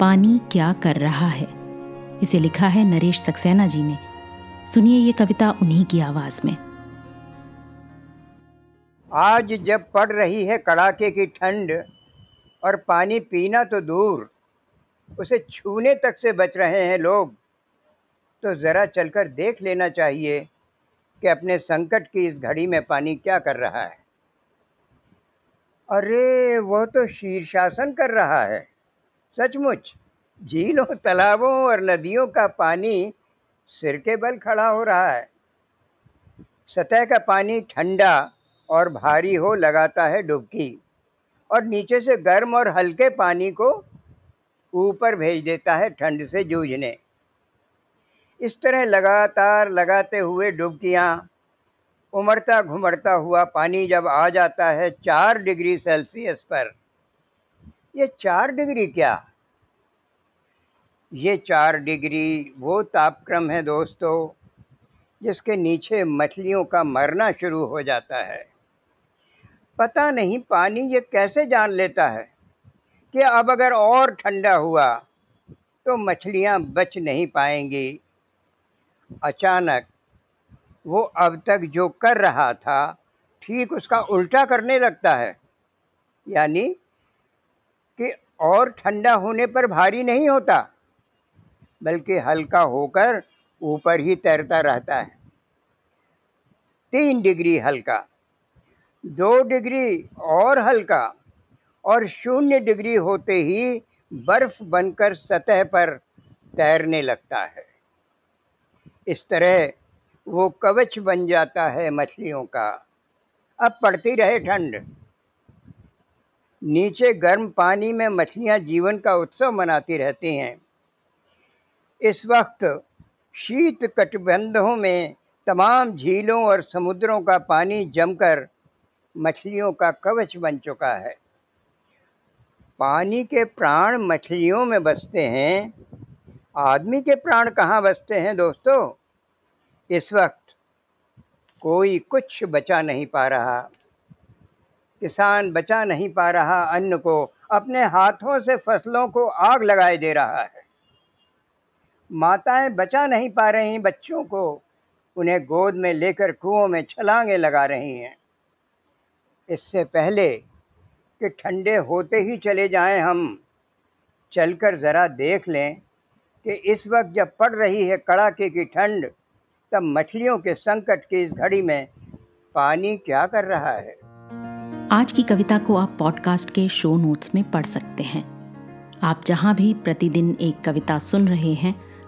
पानी क्या कर रहा है? इसे लिखा है नरेश सक्सेना जी ने। सुनिए ये कविता उन्हीं की आवाज़ में। आज जब पड़ रही है कड़ाके की ठंड और पानी पीना तो दूर, उसे छूने तक से बच रहे हैं लोग तो ज़रा चलकर देख लेना चाहिए कि अपने संकट की इस घड़ी में पानी क्या कर रहा है। अरे वह तो शीर्षासन कर रहा है। सचमुच, झीलों, तालाबों और नदियों का पानी सिर के बल खड़ा हो रहा है। सतह का पानी ठंडा और भारी हो लगाता है डुबकी और नीचे से गर्म और हल्के पानी को ऊपर भेज देता है ठंड से जूझने। इस तरह लगातार लगाते हुए डुबकियाँ उमड़ता घुमड़ता हुआ पानी जब आ जाता है चार डिग्री सेल्सियस पर। ये चार डिग्री क्या? ये चार डिग्री, वो तापक्रम है दोस्तों, जिसके नीचे मछलियों का मरना शुरू हो जाता है। पता नहीं पानी ये कैसे जान लेता है कि अब अगर और ठंडा हुआ तो मछलियाँ बच नहीं पाएँगी। अचानक वो अब तक जो कर रहा था, ठीक उसका उल्टा करने लगता है, यानी कि और ठंडा होने पर भारी नहीं होता। बल्कि हल्का होकर ऊपर ही तैरता रहता है। तीन डिग्री हल्का, दो डिग्री और हल्का और शून्य डिग्री होते ही बर्फ़ बनकर सतह पर तैरने लगता है। इस तरह वो कवच बन जाता है मछलियों का। अब पड़ती रहे ठंड। नीचे गर्म पानी में मछलियाँ जीवन का उत्सव मनाती रहती हैं। इस वक्त शीत कटबंधों में तमाम झीलों और समुद्रों का पानी जमकर मछलियों का कवच बन चुका है। पानी के प्राण मछलियों में बसते हैं। आदमी के प्राण कहाँ बसते हैं दोस्तों? इस वक्त कोई कुछ बचा नहीं पा रहा। किसान बचा नहीं पा रहा। अन्न को अपने हाथों से फ़सलों को आग लगाए दे रहा है। माताएँ बचा नहीं पा रही बच्चों को, उन्हें गोद में लेकर कुओं में छलांगे लगा रही हैं। इससे पहले कि ठंडे होते ही चले जाएँ हम, चलकर ज़रा देख लें कि इस वक्त जब पड़ रही है कड़ाके की ठंड, तब मछलियों के संकट की इस घड़ी में पानी क्या कर रहा है? आज की कविता को आप पॉडकास्ट के शो नोट्स में पढ़ सकते हैं। आप जहाँ भी प्रतिदिन एक कविता सुन रहे हैं